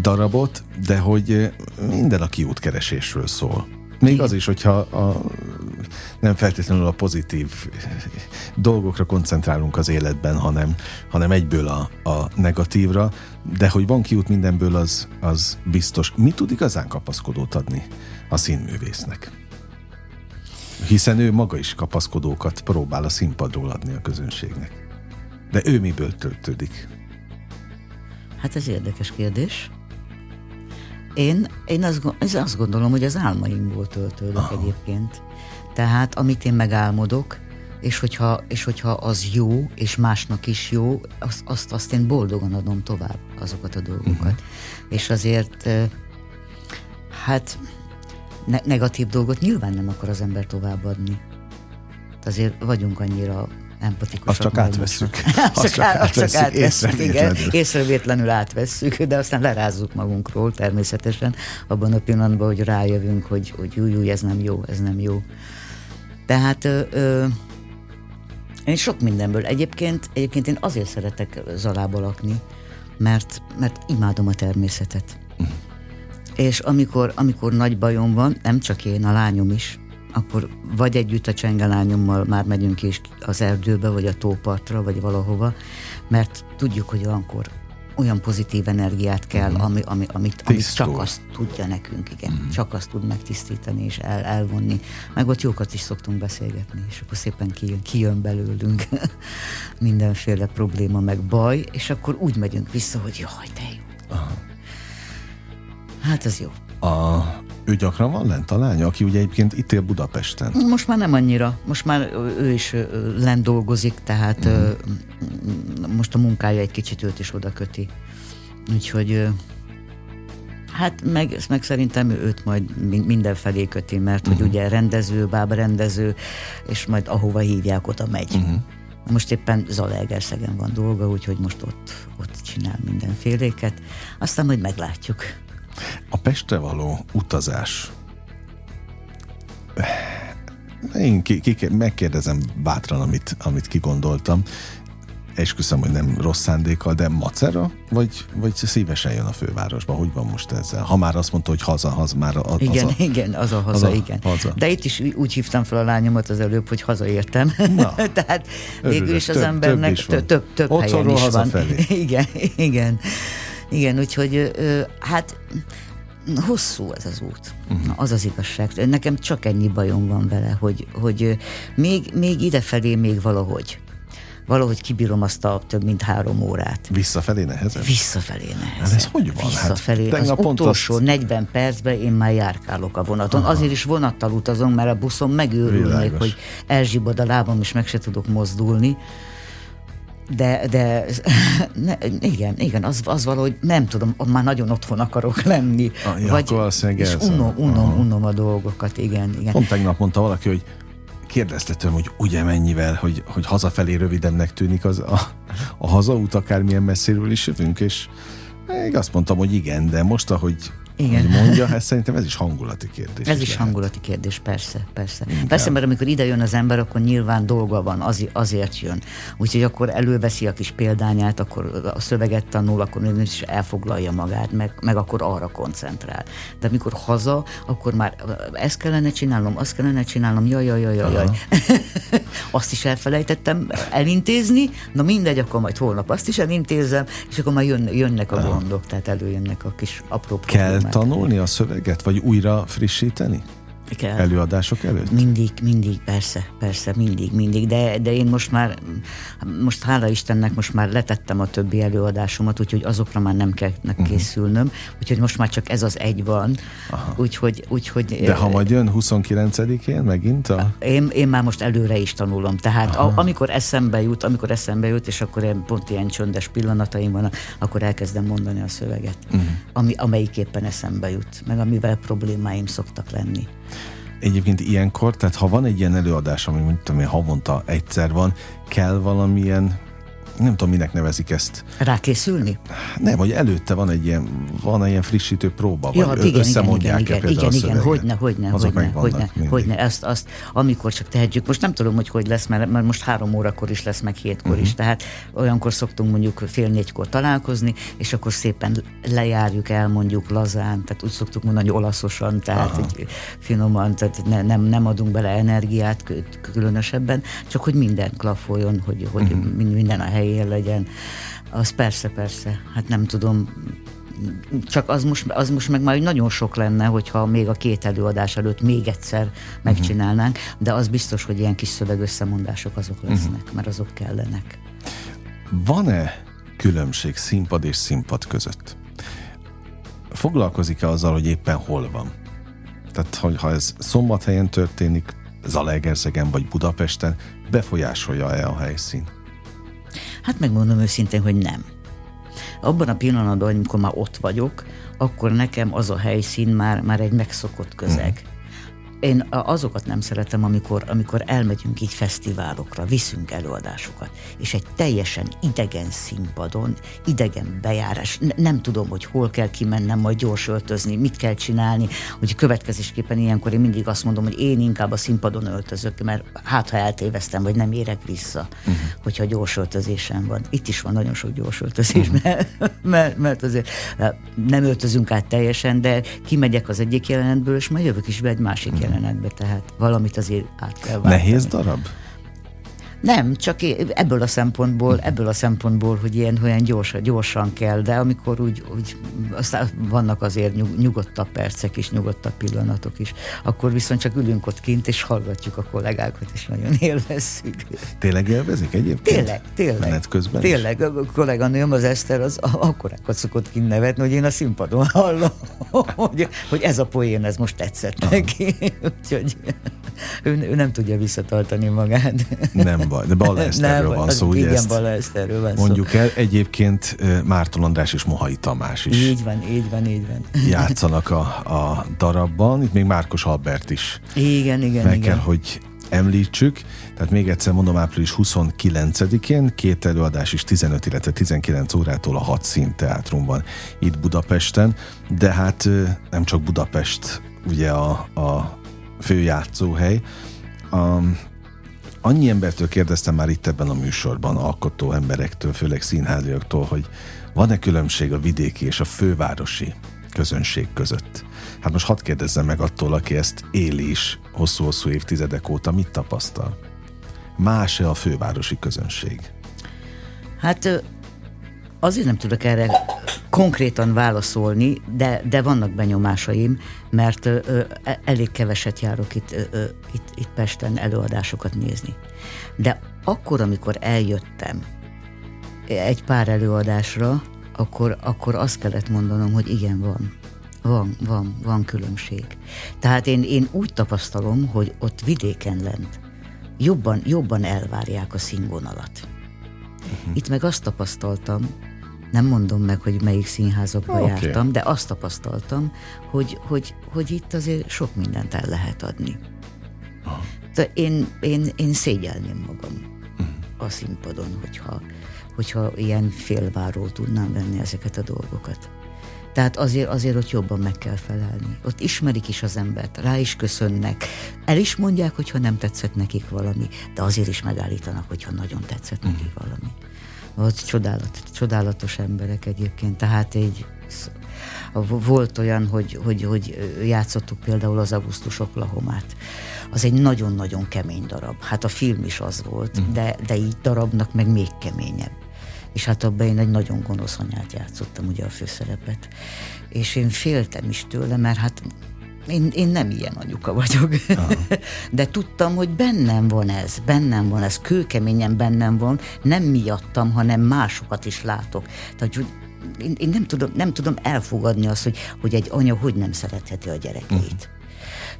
darabot, de hogy minden a kiútkeresésről szól. Még Igen. az is, hogyha a, nem feltétlenül a pozitív dolgokra koncentrálunk az életben, hanem, hanem egyből a, a negatívra, de hogy van kiút mindenből, az, az biztos. Mi tud igazán kapaszkodót adni a színművésznek? Hiszen ő maga is kapaszkodókat próbál a színpadról adni a közönségnek. De ő miből töltődik? Hát ez érdekes kérdés. Én, én azt, azt gondolom, hogy az álmaimból töltődök Aha. egyébként. Tehát amit én megálmodok, és hogyha, és hogyha az jó, és másnak is jó, azt, azt, azt én boldogan adom tovább, azokat a dolgokat. Uh-huh. És azért, hát ne- negatív dolgot nyilván nem akar az ember továbbadni. Azért vagyunk annyira empatikusak. Azt csak átvesszük. azt, azt csak, átvesszük, csak átvesszük, igen. Észrevétlenül átvesszük, de aztán lerázzuk magunkról természetesen abban a pillanatban, hogy rájövünk, hogy, hogy jó, jó, ez nem jó, ez nem jó. Tehát ö, ö, én sok mindenből. Egyébként, egyébként én azért szeretek Zalába lakni, mert, mert imádom a természetet. Uh-huh. És amikor, amikor nagy bajom van, nem csak én, a lányom is, akkor vagy együtt a csengelányommal már megyünk is az erdőbe, vagy a tópartra, vagy valahova, mert tudjuk, hogy olyankor olyan pozitív energiát kell, uh-huh. ami, ami, amit, amit csak azt tudja nekünk, igen. Uh-huh. Csak azt tud megtisztítani és el, elvonni. Meg ott jókat is szoktunk beszélgetni, és akkor szépen kijön, kijön belőlünk mindenféle probléma, meg baj, és akkor úgy megyünk vissza, hogy jaj, de jó. Uh-huh. Hát ez jó. A, ő gyakran van lent a lánya, aki ugye egyébként itt él Budapesten. Most már nem annyira. Most már ő is lent dolgozik, tehát uh-huh. most a munkája egy kicsit őt is oda köti. Úgyhogy Hát meg, meg szerintem őt majd mindenfelé köti, mert uh-huh. hogy mhm. ugye rendező, bábrendező, és majd ahova hívják, oda megy. Uh-huh. Most éppen Zalaegerszegen van dolga, úgyhogy most ott, ott csinál mindenféléket. Aztán majd meglátjuk. A Pestre való utazás én ki, ki, megkérdezem bátran, amit, amit kigondoltam. Esküszöm, hogy nem rossz szándékkal, de macera, vagy, vagy szívesen jön a fővárosba? Hogy van most ezzel? Ha már azt mondta, hogy haza, haza már az Igen, a, igen, az a haza, az a, igen. Haza. De itt is úgy hívtam fel a lányomat az előbb, hogy hazaértem. Na, Tehát végül is az több, embernek több, több, több, több helyen is van. igen, igen. Igen, úgyhogy hát hosszú ez az út. Uh-huh. Az az igazság. Nekem csak ennyi bajom van vele, hogy, hogy még, még idefelé még valahogy valahogy kibírom azt a több mint három órát. Visszafelé nehezebb? Visszafelé nehezebb. Hát ez hogy van? Hát Visszafelé. Hát, az utolsó azt... 40 percben én már járkálok a vonaton. Aha. Azért is vonattal utazom, mert a buszon megőrülnék, hogy elzsibad a lábam, és meg se tudok mozdulni de, de ne, igen, igen, az, az valahogy nem tudom, már nagyon otthon akarok lenni. Ah, ja, vagy, és unom, unom, unom a dolgokat, igen, igen. Pont tegnap mondta valaki, hogy kérdezte tőlem, hogy ugye mennyivel, hogy, hogy hazafelé rövidebbnek tűnik az a, a hazaút, akármilyen messziről is jövünk, és még azt mondtam, hogy igen, de most, ahogy igen. Hogy mondja, hát szerintem ez is hangulati kérdés. Ez is, is hangulati kérdés, persze, persze. Inkább. Persze, mert amikor ide jön az ember, akkor nyilván dolga van, az, azért jön. Úgyhogy akkor előveszi a kis példányát, akkor a szöveget tanul, akkor is elfoglalja magát, meg, meg akkor arra koncentrál. De amikor haza, akkor már ezt kellene csinálnom, azt kellene csinálnom, jaj, jaj, jaj, jaj. azt is elfelejtettem elintézni, na mindegy, akkor majd holnap azt is elintézem, és akkor már jön, jönnek a gondok, tehát előjönnek a kis apró Kell tanulni a szöveget, vagy újra frissíteni? Kell. előadások előtt? Mindig, mindig, persze, persze, mindig, mindig, de, de én most már, most hála Istennek most már letettem a többi előadásomat, úgyhogy azokra már nem kell uh-huh. készülnöm, úgyhogy most már csak ez az egy van, úgyhogy, úgyhogy... De ha majd jön 29-én megint a... Én, én már most előre is tanulom, tehát a, amikor eszembe jut, amikor eszembe jut, és akkor én pont ilyen csöndes pillanataim van, akkor elkezdem mondani a szöveget, uh-huh. ami, amelyik éppen eszembe jut, meg amivel problémáim szoktak lenni. Egyébként ilyenkor, tehát ha van egy ilyen előadás, ami mondtam én havonta egyszer van, kell valamilyen nem tudom, minek nevezik ezt. Rákészülni? Nem, hogy előtte van egy ilyen, van egy ilyen frissítő próba, Ja, vagy igen, igen, összemondják igen, igen, igen, igen, hogyne, hogyne, Azok hogyne, hogyne, mindig. hogyne, ezt, azt, amikor csak tehetjük. Most nem tudom, hogy hogy lesz, mert, mert most három órakor is lesz, meg hétkor Mhm. uh-huh. is, tehát olyankor szoktunk mondjuk fél négykor találkozni, és akkor szépen lejárjuk el mondjuk lazán, tehát úgy szoktuk mondani, olaszosan, tehát hogy finoman, tehát ne, nem, nem adunk bele energiát különösebben, csak hogy minden klaffoljon, hogy, hogy Mhm. uh-huh. minden a helyén legyen. Az persze, persze, hát nem tudom, csak az most, az most meg már nagyon sok lenne, hogyha még a két előadás előtt még egyszer megcsinálnánk, de az biztos, hogy ilyen kis szövegösszemondások azok lesznek, mert azok kellenek. Van-e különbség színpad és színpad között? Foglalkozik-e azzal, hogy éppen hol van? Tehát, hogy ha ez szombathelyen történik, Zalaegerszegen vagy Budapesten, befolyásolja-e a helyszín? Hát megmondom őszintén, hogy nem. Abban a pillanatban, amikor már ott vagyok, akkor nekem az a helyszín már, már egy megszokott közeg. Én azokat nem szeretem, amikor, amikor elmegyünk így fesztiválokra, viszünk előadásokat, és egy teljesen idegen színpadon, idegen bejárás, ne, nem tudom, hogy hol kell kimennem, majd gyors öltözni, mit kell csinálni, hogy következésképpen ilyenkor én mindig azt mondom, hogy én inkább a színpadon öltözök, mert hát ha eltéveztem, vagy nem érek vissza, uh-huh. hogyha gyors öltözésem van. Itt is van nagyon sok gyors öltözés, uh-huh. mert, mert, mert azért eh, nem öltözünk át teljesen, de kimegyek az egyik jelenetből, és majd jövök is be egy másik uh-huh. Jelenetbe, tehát valamit azért át kell váltani. Nehéz darab? Nem, csak ebből a szempontból, ebből a szempontból, hogy ilyen olyan gyorsan, gyorsan kell, de amikor úgy, úgy aztán vannak azért nyug, nyugodtabb percek is, nyugodtabb pillanatok is, akkor viszont csak ülünk ott kint, és hallgatjuk a kollégákat, és nagyon élvezzük. Tényleg élvezik egyébként? Tényleg, tényleg. Menet közben is? Tényleg, a kolléganőm, az Eszter, az akkorákat szokott kint nevetni, hogy én a színpadon hallom, hogy, hogy ez a poén, ez most tetszett neki. Úgyhogy ő, ő nem tudja visszatartani magát. Nem baj, de Nem, van szó, ugye Igen, Eszterről van mondjuk el. Egyébként Márton András és Mohai Tamás szó. is Így van, így van, így van. játszanak a, a darabban. Itt még Márkos Albert is Igen, igen, meg igen. kell, hogy említsük. Tehát még egyszer mondom, április 29-én két előadás is 15, illetve 19 órától a Hat Szín Teátrumban itt Budapesten, de hát nem csak Budapest ugye a, a főjátszóhely. Um, annyi embertől kérdeztem már itt ebben a műsorban, alkotó emberektől, főleg színháziaktól, hogy van-e különbség a vidéki és a fővárosi közönség között? Hát most hadd kérdezzem meg attól, aki ezt éli is hosszú-hosszú évtizedek óta, mit tapasztal? Más-e a fővárosi közönség? Hát azért nem tudok erre konkrétan válaszolni, de, de vannak benyomásaim, mert ö, ö, e- elég keveset járok itt, ö, itt, itt Pesten előadásokat nézni. De akkor, amikor eljöttem egy pár előadásra, akkor, akkor azt kellett mondanom, hogy igen, van. Van, van, van különbség. Tehát én, én úgy tapasztalom, hogy ott vidéken lent jobban, jobban elvárják a színvonalat. Uh-huh. Itt meg azt tapasztaltam, nem mondom meg, hogy melyik színházakba Oké. okay. jártam, de azt tapasztaltam, hogy, hogy, hogy itt azért sok mindent el lehet adni. De én, én, én szégyelném magam a színpadon, hogyha, hogyha ilyen félváról tudnám venni ezeket a dolgokat. Tehát azért, azért ott jobban meg kell felelni. Ott ismerik is az embert, rá is köszönnek. El is mondják, hogyha nem tetszett nekik valami, de azért is megállítanak, hogyha nagyon tetszett nekik valami. Ott csodálat, csodálatos emberek egyébként, tehát egy volt olyan, hogy, hogy, hogy játszottuk például az Augusztus Oklahomát. Az egy nagyon-nagyon kemény darab. Hát a film is az volt, mm. de, de így darabnak meg még keményebb. És hát abban én egy nagyon gonosz anyát játszottam, ugye a főszerepet. És én féltem is tőle, mert hát Én, én nem ilyen anyuka vagyok. De tudtam, hogy bennem van ez, bennem van ez, kőkeményen bennem van, nem miattam, hanem másokat is látok. Tehát, hogy én, én nem, tudom, nem tudom elfogadni azt, hogy, hogy egy anya hogy nem szeretheti a gyerekeit. Uh-huh.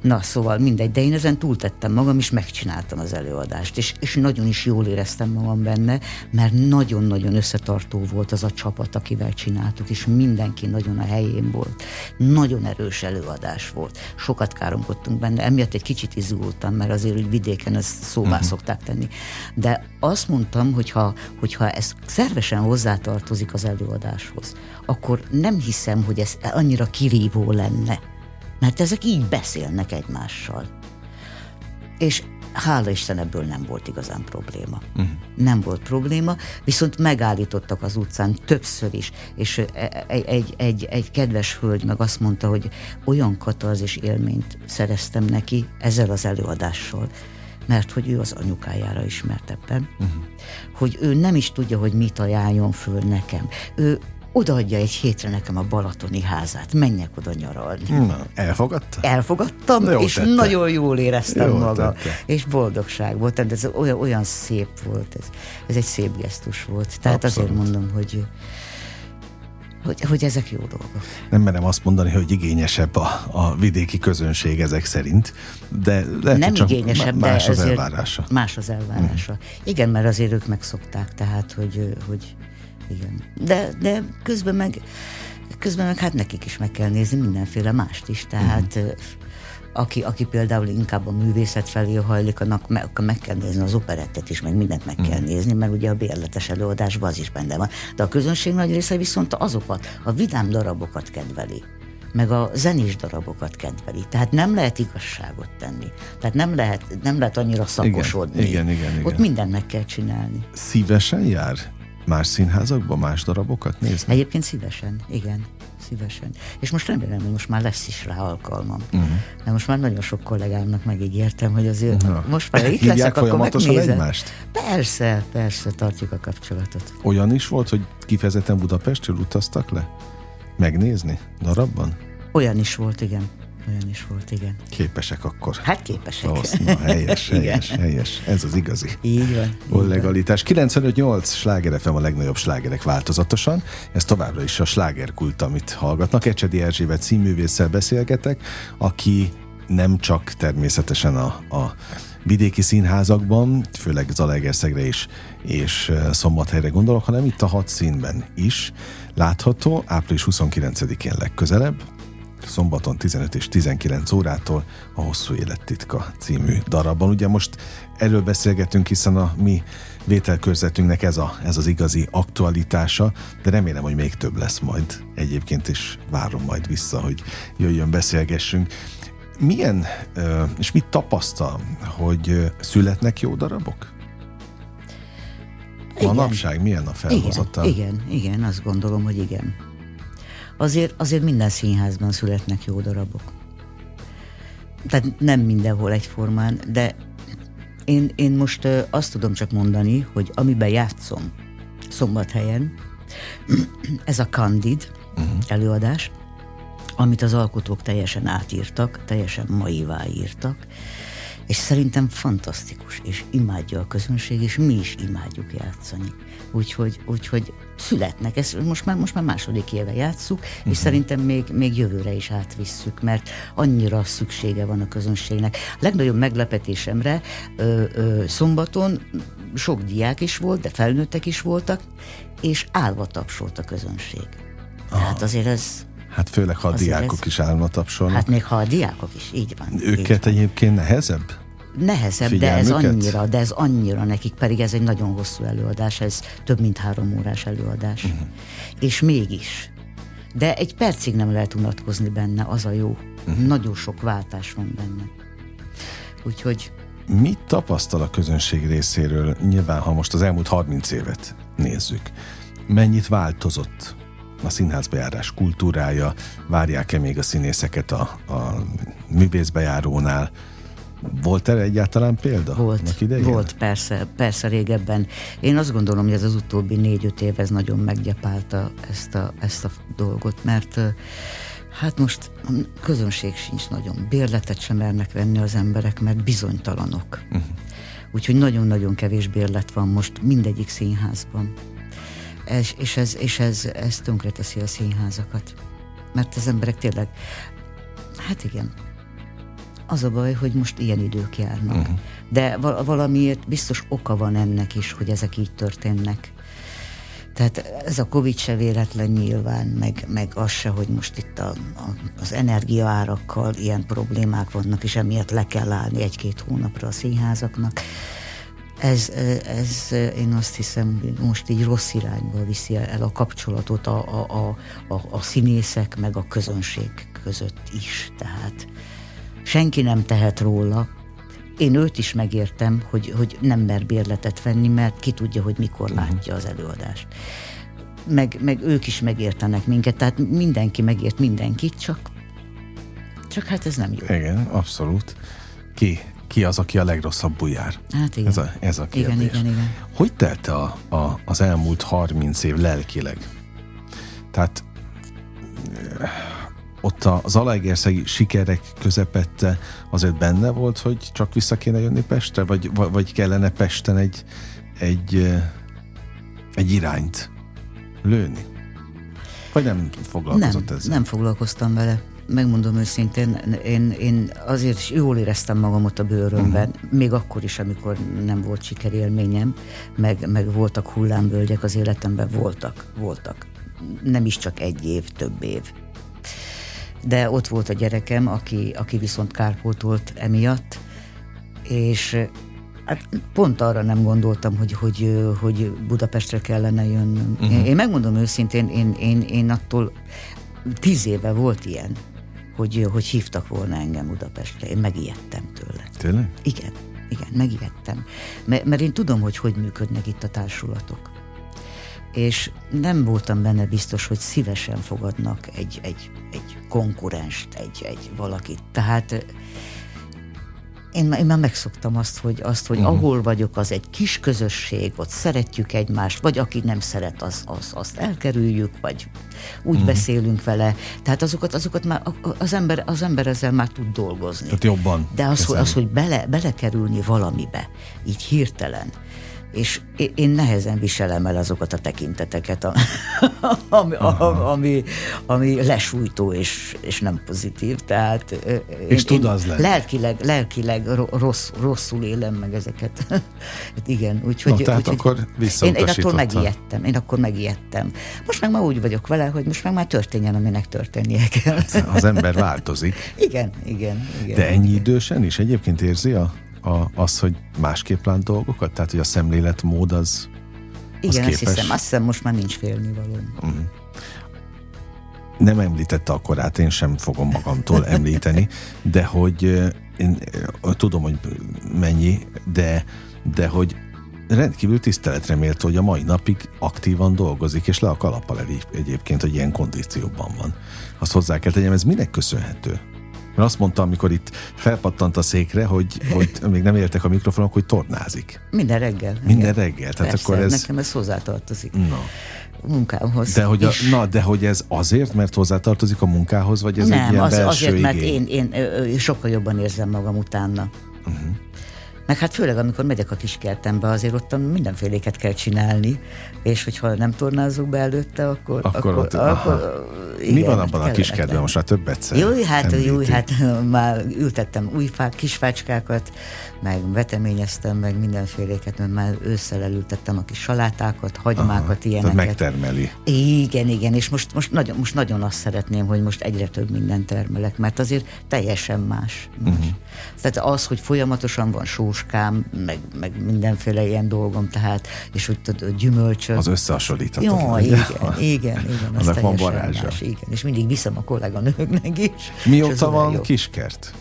Na, szóval mindegy, de én ezen túltettem magam, és megcsináltam az előadást, és, és nagyon is jól éreztem magam benne, mert nagyon-nagyon összetartó volt az a csapat, akivel csináltuk, és mindenki nagyon a helyén volt. Nagyon erős előadás volt. Sokat káromkodtunk benne, emiatt egy kicsit izgultam, mert azért hogy vidéken ezt szóvá uh-huh. szokták tenni. De azt mondtam, hogyha, hogyha ez szervesen hozzátartozik az előadáshoz, akkor nem hiszem, hogy ez annyira kirívó lenne mert ezek így beszélnek egymással. És hála Isten ebből nem volt igazán probléma. Uh-huh. Nem volt probléma, viszont megállítottak az utcán többször is, és egy, egy, egy, egy kedves hölgy meg azt mondta, hogy olyan katarzis élményt szereztem neki ezzel az előadással, mert hogy ő az anyukájára ismert ebben, uh-huh. hogy ő nem is tudja, hogy mit ajánljon föl nekem. Ő odaadja egy hétre nekem a Balatoni házát, menjek oda nyaralni. Na, elfogadta? Elfogadtam, jó és tette. nagyon jól éreztem jó magam. Tette. És boldogság volt, tehát ez olyan, olyan szép volt, ez, ez egy szép gesztus volt. Tehát Abszolút. azért mondom, hogy hogy, hogy ezek jó dolgok. Nem merem azt mondani, hogy igényesebb a, a vidéki közönség ezek szerint, de lehet, nem csak igényesebb, más de az elvárása. Más az elvárása. Mm. Igen, mert azért ők megszokták, tehát, hogy, hogy igen. De, de közben meg közben meg hát nekik is meg kell nézni mindenféle mást is, tehát uh-huh. aki, aki például inkább a művészet felé hajlik, annak meg, akkor meg kell nézni az operettet is, meg mindent meg uh-huh. kell nézni, mert ugye a bérletes előadásban az is benne van. De a közönség nagy része viszont azokat, a vidám darabokat kedveli meg a zenés darabokat kedveli. Tehát nem lehet igazságot tenni. Tehát nem lehet, nem lehet annyira szakosodni. Igen, igen, igen, igen. Ott mindent meg kell csinálni. Szívesen jár Más színházakban, más darabokat nézni? Egyébként szívesen, igen. Szívesen. És most remélem, hogy most már lesz is rá alkalmam. Uh-huh. Mert most már nagyon sok kollégámnak megígértem, hogy azért uh-huh. most már itt leszek, akkor megnézem. egymást? Persze, persze, tartjuk a kapcsolatot. Olyan is volt, hogy kifejezetten Budapestről utaztak le? Megnézni darabban? Olyan is volt, igen. Olyan is volt, igen. Képesek akkor. Hát képesek. Na, helyes, helyes, helyes. Ez az igazi. Így van. Így legalitás. 95-8 sláger FM a legnagyobb slágerek változatosan. Ez továbbra is a slágerkult, amit hallgatnak. Ecsedi Erzsébet színművésszel beszélgetek, aki nem csak természetesen a, a vidéki színházakban, főleg Zalaegerszegre is, és Szombathelyre gondolok, hanem itt a hat színben is látható, április 29-én legközelebb, szombaton 15 és 19 órától a Hosszú Élettitka című darabban. Ugye most erről beszélgetünk, hiszen a mi vételkörzetünknek ez, a, ez az igazi aktualitása, de remélem, hogy még több lesz majd egyébként, és várom majd vissza, hogy jöjjön, beszélgessünk. Milyen, és mit tapasztal, hogy születnek jó darabok? Manapság milyen a felhozatal? Igen, igen, igen, azt gondolom, hogy igen azért, azért minden színházban születnek jó darabok. Tehát nem mindenhol egyformán, de én, én most azt tudom csak mondani, hogy amiben játszom szombathelyen, ez a Candid uh-huh. előadás, amit az alkotók teljesen átírtak, teljesen maivá írtak, és szerintem fantasztikus, és imádja a közönség, és mi is imádjuk játszani. Úgyhogy, úgyhogy születnek, ezt most már, most már második éve játsszuk, uh-huh. és mhm. szerintem még, még jövőre is átvisszük, mert annyira szüksége van a közönségnek. A legnagyobb meglepetésemre ö, ö, szombaton sok diák is volt, de felnőttek is voltak, és állva tapsolt a közönség. Tehát azért ez Hát főleg, ha a diákok ez... is állna tapsolnak. Hát még ha a diákok is, így van. Őket így van. egyébként nehezebb? Nehezebb, de ez annyira, de ez annyira nekik, pedig ez egy nagyon hosszú előadás, ez több mint három órás előadás. Uh-huh. És mégis. De egy percig nem lehet unatkozni benne, az a jó. Uh-huh. Nagyon sok váltás van benne. Úgyhogy... Mit tapasztal a közönség részéről, nyilván, ha most az elmúlt 30 évet nézzük? Mennyit változott a színházbejárás kultúrája, várják-e még a színészeket a, a művészbejárónál, volt erre egyáltalán példa? Volt, volt persze, persze régebben. Én azt gondolom, hogy ez az utóbbi négy-öt év ez nagyon meggyepálta ezt a, ezt a dolgot, mert Hát most közönség sincs nagyon. Bérletet sem mernek venni az emberek, mert bizonytalanok. Uh-huh. Úgyhogy nagyon-nagyon kevés bérlet van most mindegyik színházban. És, és, ez, és ez, ez tönkreteszi a színházakat. Mert az emberek tényleg, hát igen, az a baj, hogy most ilyen idők járnak. Uh-huh. De valamiért biztos oka van ennek is, hogy ezek így történnek. Tehát ez a Covid se véletlen nyilván, meg, meg az se, hogy most itt a, a, az energiaárakkal ilyen problémák vannak, és emiatt le kell állni egy-két hónapra a színházaknak. Ez, ez én azt hiszem, most így rossz irányba viszi el a kapcsolatot a, a, a, a, a színészek meg a közönség között is. Tehát senki nem tehet róla, én őt is megértem, hogy, hogy nem mer bérletet venni, mert ki tudja, hogy mikor uh-huh. látja az előadást. Meg, meg ők is megértenek minket, tehát mindenki megért mindenkit, csak, csak hát ez nem jó. Igen, abszolút. Ki, ki az, aki a legrosszabbul jár? Hát igen. Ez a, ez a kérdés. Igen, igen, igen. Hogy telt a, a, az elmúlt 30 év lelkileg? Tehát ott a Zalaegerszegi sikerek közepette azért benne volt, hogy csak vissza kéne jönni Pestre, vagy, vagy kellene Pesten egy, egy, egy irányt lőni? Vagy nem foglalkozott nem, ezzel? Nem foglalkoztam vele. Megmondom őszintén, én, én azért is jól éreztem magam ott a bőrömben, uh-huh. még akkor is, amikor nem volt sikerélményem, meg, meg voltak hullámvölgyek az életemben, voltak, voltak. Nem is csak egy év, több év de ott volt a gyerekem, aki, aki viszont kárpótolt emiatt, és hát pont arra nem gondoltam, hogy, hogy, hogy Budapestre kellene jönnöm. Uh-huh. Én, megmondom őszintén, én, én, én attól tíz éve volt ilyen, hogy, hogy hívtak volna engem Budapestre. Én megijedtem tőle. Tényleg? Igen, igen, megijedtem. Mert, mert én tudom, hogy hogy működnek itt a társulatok és nem voltam benne biztos, hogy szívesen fogadnak egy, egy, egy konkurenst, egy, egy valakit. Tehát én, én már megszoktam azt, hogy, azt, hogy uh-huh. ahol vagyok, az egy kis közösség, ott szeretjük egymást, vagy aki nem szeret, az, az, azt elkerüljük, vagy úgy uh-huh. beszélünk vele. Tehát azokat, azokat már az ember, az ember ezzel már tud dolgozni. Tehát jobban. De az, hogy, az, hogy bele, belekerülni valamibe, így hirtelen, és én nehezen viselem el azokat a tekinteteket, ami, ami, ami lesújtó és, és nem pozitív. Tehát és én, tud az lenni. Lelkileg, lelkileg rossz, rosszul élem meg ezeket. hát igen, úgyhogy... No, tehát úgy, akkor én, én attól megijedtem, én akkor megijedtem. Most meg már úgy vagyok vele, hogy most meg már történjen, aminek történnie kell. Hát, az ember változik. igen, igen, igen. De ennyi idősen is egyébként érzi a a, az, hogy másképp lát dolgokat? Tehát, hogy a szemléletmód az, Igen, az képes... azt hiszem, azt hiszem most már nincs félnivaló. Uh-huh. Nem említette a korát, én sem fogom magamtól említeni, de hogy én tudom, hogy mennyi, de, de hogy rendkívül tiszteletre méltó, hogy a mai napig aktívan dolgozik, és le a kalappal egyébként, hogy ilyen kondícióban van. Azt hozzá kell tegyem, ez minek köszönhető? Mert azt mondta, amikor itt felpattant a székre, hogy, hogy még nem értek a mikrofonok, hogy tornázik. Minden reggel. Minden igen. reggel. Tehát Persze, akkor ez... nekem ez hozzátartozik. Na. munkához. De hogy, a, na, de hogy ez azért, mert hozzátartozik a munkához, vagy ez nem, egy ilyen az, belső azért, igény? mert én, én, én sokkal jobban érzem magam utána. Uh-huh. Meg hát főleg, amikor megyek a kiskertembe, azért ott mindenféléket kell csinálni, és hogyha nem tornázunk be előtte, akkor... Akkor, akkor, ott, akkor igen, Mi van abban a kiskertben? Most már többet egyszer Jó, hát, jó, hát már ültettem új fák, kisfácskákat, meg veteményeztem, meg mindenféléket, mert már ősszel elültettem a kis salátákat, hagymákat, Aha, ilyeneket. megtermeli. Igen, igen, és most, most, nagyon, most nagyon azt szeretném, hogy most egyre több mindent termelek, mert azért teljesen más. más. Uh-huh. Tehát az, hogy folyamatosan van sóskám, meg, meg mindenféle ilyen dolgom, tehát, és hogy tudod, gyümölcsök. Az összehasonlíthatatlan. Jó, igen, igen, igen. Annak van varázsa. Más, igen, és mindig viszem a kolléganőknek is. Mióta van kiskert?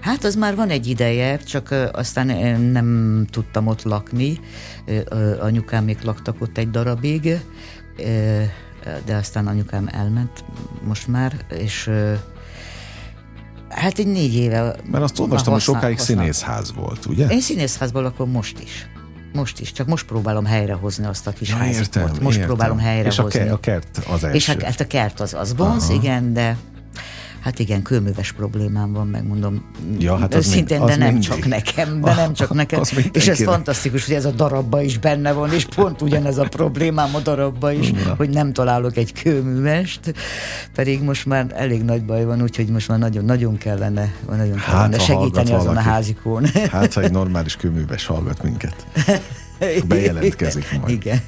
Hát az már van egy ideje, csak aztán nem tudtam ott lakni. Anyukámék laktak ott egy darabig, de aztán anyukám elment most már, és Hát egy négy éve. Mert azt olvastam, hogy sokáig használ. színészház volt, ugye? Én színészházban lakom most is. Most is, csak most próbálom helyrehozni azt a kis ja, házat. Értem, Most értem. próbálom helyrehozni. És a, ke- a kert az első. És a, hát a kert az, az bonz, Aha. igen, de Hát igen, kőműves problémám van, megmondom. Ja, hát az Szintén, mind, de nem mindig. csak nekem, de nem csak nekem. és ez fantasztikus, hogy ez a darabba is benne van, és pont ugyanez a problémám a darabba is, ja. hogy nem találok egy kőművest, pedig most már elég nagy baj van, úgyhogy most már nagyon, nagyon kellene, nagyon hát, kellene segíteni azon valaki, a házikón. Hát, ha egy normális kőműves hallgat minket. Bejelentkezik majd. Igen.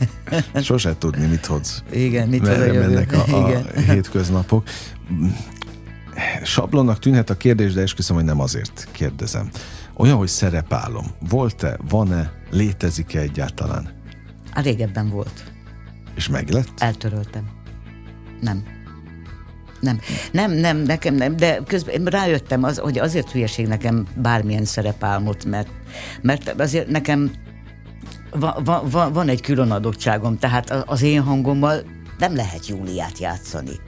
Sose tudni, mit hoz. Igen, mit hoz a mennek a, a Igen. hétköznapok. Sablonnak tűnhet a kérdés, de esküszöm, hogy nem azért kérdezem. Olyan, hogy szerepálom. Volt-e, van-e, létezik-e egyáltalán? A hát régebben volt. És meglett? Eltöröltem. Nem. Nem, nem, nem, nekem nem, de közben rájöttem, az, hogy azért hülyeség nekem bármilyen szerepálmot, mert, mert azért nekem va, va, va, van egy külön adottságom, tehát az én hangommal nem lehet Júliát játszani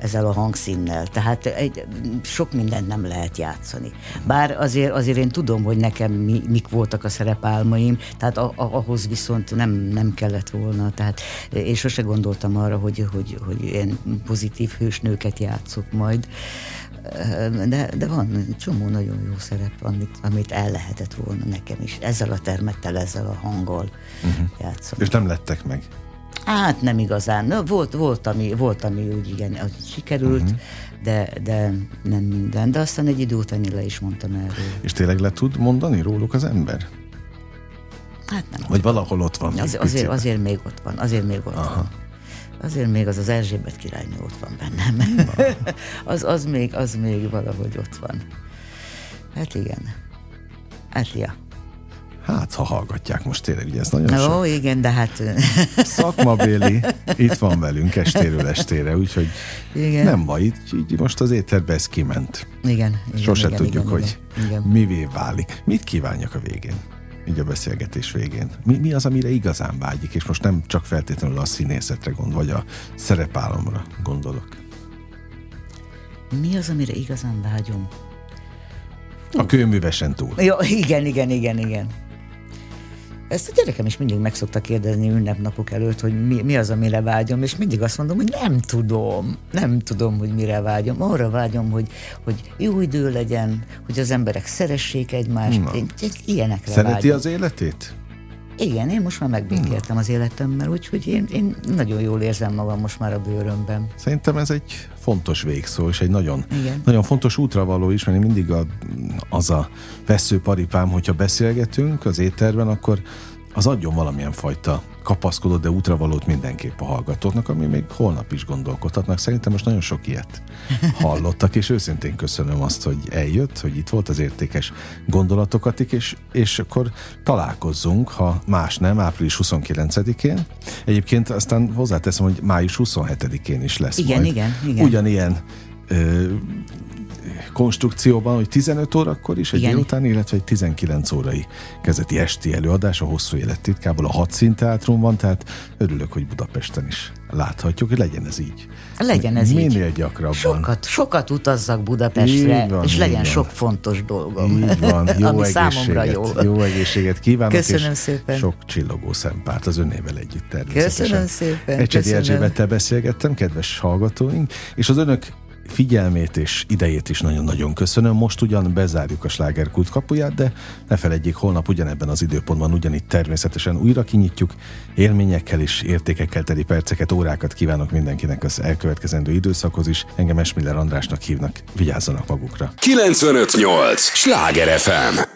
ezzel a hangszínnel. Tehát egy, sok mindent nem lehet játszani. Bár azért, azért én tudom, hogy nekem mi, mik voltak a szerepálmaim, tehát a, a, ahhoz viszont nem, nem kellett volna. Tehát én sose gondoltam arra, hogy, hogy, hogy én pozitív hősnőket játszok majd. De, de van csomó nagyon jó szerep, amit, amit el lehetett volna nekem is. Ezzel a termettel, ezzel a hanggal uh-huh. játszom. És nem lettek meg? Hát nem igazán. Na, volt, volt, ami, volt, ami úgy igen, az sikerült, uh-huh. de, de nem minden. De aztán egy idő után le is mondtam erről. És tényleg le tud mondani róluk az ember? Hát nem. Vagy valahol ott van. Az, azért, azért még ott van, azért még ott Aha. van. Azért még az az Erzsébet királynő ott van bennem. az, az, még, az még valahogy ott van. Hát igen. Hát ja. Hát, ha hallgatják most tényleg, ugye ez nagyon Ó, sok. igen, de hát... Szakmabéli itt van velünk estéről estére, úgyhogy igen. nem baj, így, így most az éterbe ez kiment. Igen. igen Sose igen, tudjuk, igen, hogy igen. mivé válik. Mit kívánjak a végén? Így a beszélgetés végén. Mi, mi az, amire igazán vágyik, és most nem csak feltétlenül a színészetre gond, vagy a szerepálomra gondolok. Mi az, amire igazán vágyom? A kőművesen túl. Jó, igen, igen, igen, igen. Ezt a gyerekem is mindig meg szokta kérdezni ünnepnapok előtt, hogy mi, mi az, amire vágyom, és mindig azt mondom, hogy nem tudom, nem tudom, hogy mire vágyom. Arra vágyom, hogy, hogy jó idő legyen, hogy az emberek szeressék egymást, én, én ilyenekre Szereti vágyom. az életét? Igen, én most már megbékéltem az életemmel, úgyhogy én, én nagyon jól érzem magam most már a bőrömben. Szerintem ez egy fontos végszó, és egy nagyon, Igen. nagyon fontos útra való is, mert mindig a, az a veszőparipám, hogyha beszélgetünk az étterben, akkor az adjon valamilyen fajta kapaszkodó, de útravalót mindenképp a hallgatóknak, ami még holnap is gondolkodhatnak. Szerintem most nagyon sok ilyet hallottak, és őszintén köszönöm azt, hogy eljött, hogy itt volt az értékes gondolatokat, és, és akkor találkozzunk, ha más nem, április 29-én. Egyébként aztán hozzáteszem, hogy május 27-én is lesz igen, majd. Igen, igen. Ugyanilyen ö, konstrukcióban, hogy 15 órakor is egy Igen. délután, illetve egy 19 órai kezdeti esti előadás a hosszú élet titkából a hat van, tehát örülök, hogy Budapesten is láthatjuk, hogy legyen ez így. Legyen ez Minél így. gyakrabban. Sokat, sokat utazzak Budapestre, van, és legyen van. sok fontos dolgom. Így van, jó ami számomra jó. Jó egészséget kívánok, Köszönöm és szépen. sok csillogó szempárt az önnével együtt természetesen. Köszönöm szépen. Ecsedi Erzsébettel beszélgettem, kedves hallgatóink, és az önök figyelmét és idejét is nagyon-nagyon köszönöm. Most ugyan bezárjuk a slágerkult kapuját, de ne felejtjék, holnap ugyanebben az időpontban ugyanitt természetesen újra kinyitjuk. Élményekkel és értékekkel teli perceket, órákat kívánok mindenkinek az elkövetkezendő időszakhoz is. Engem Esmiller Andrásnak hívnak, vigyázzanak magukra. 958! Sláger FM!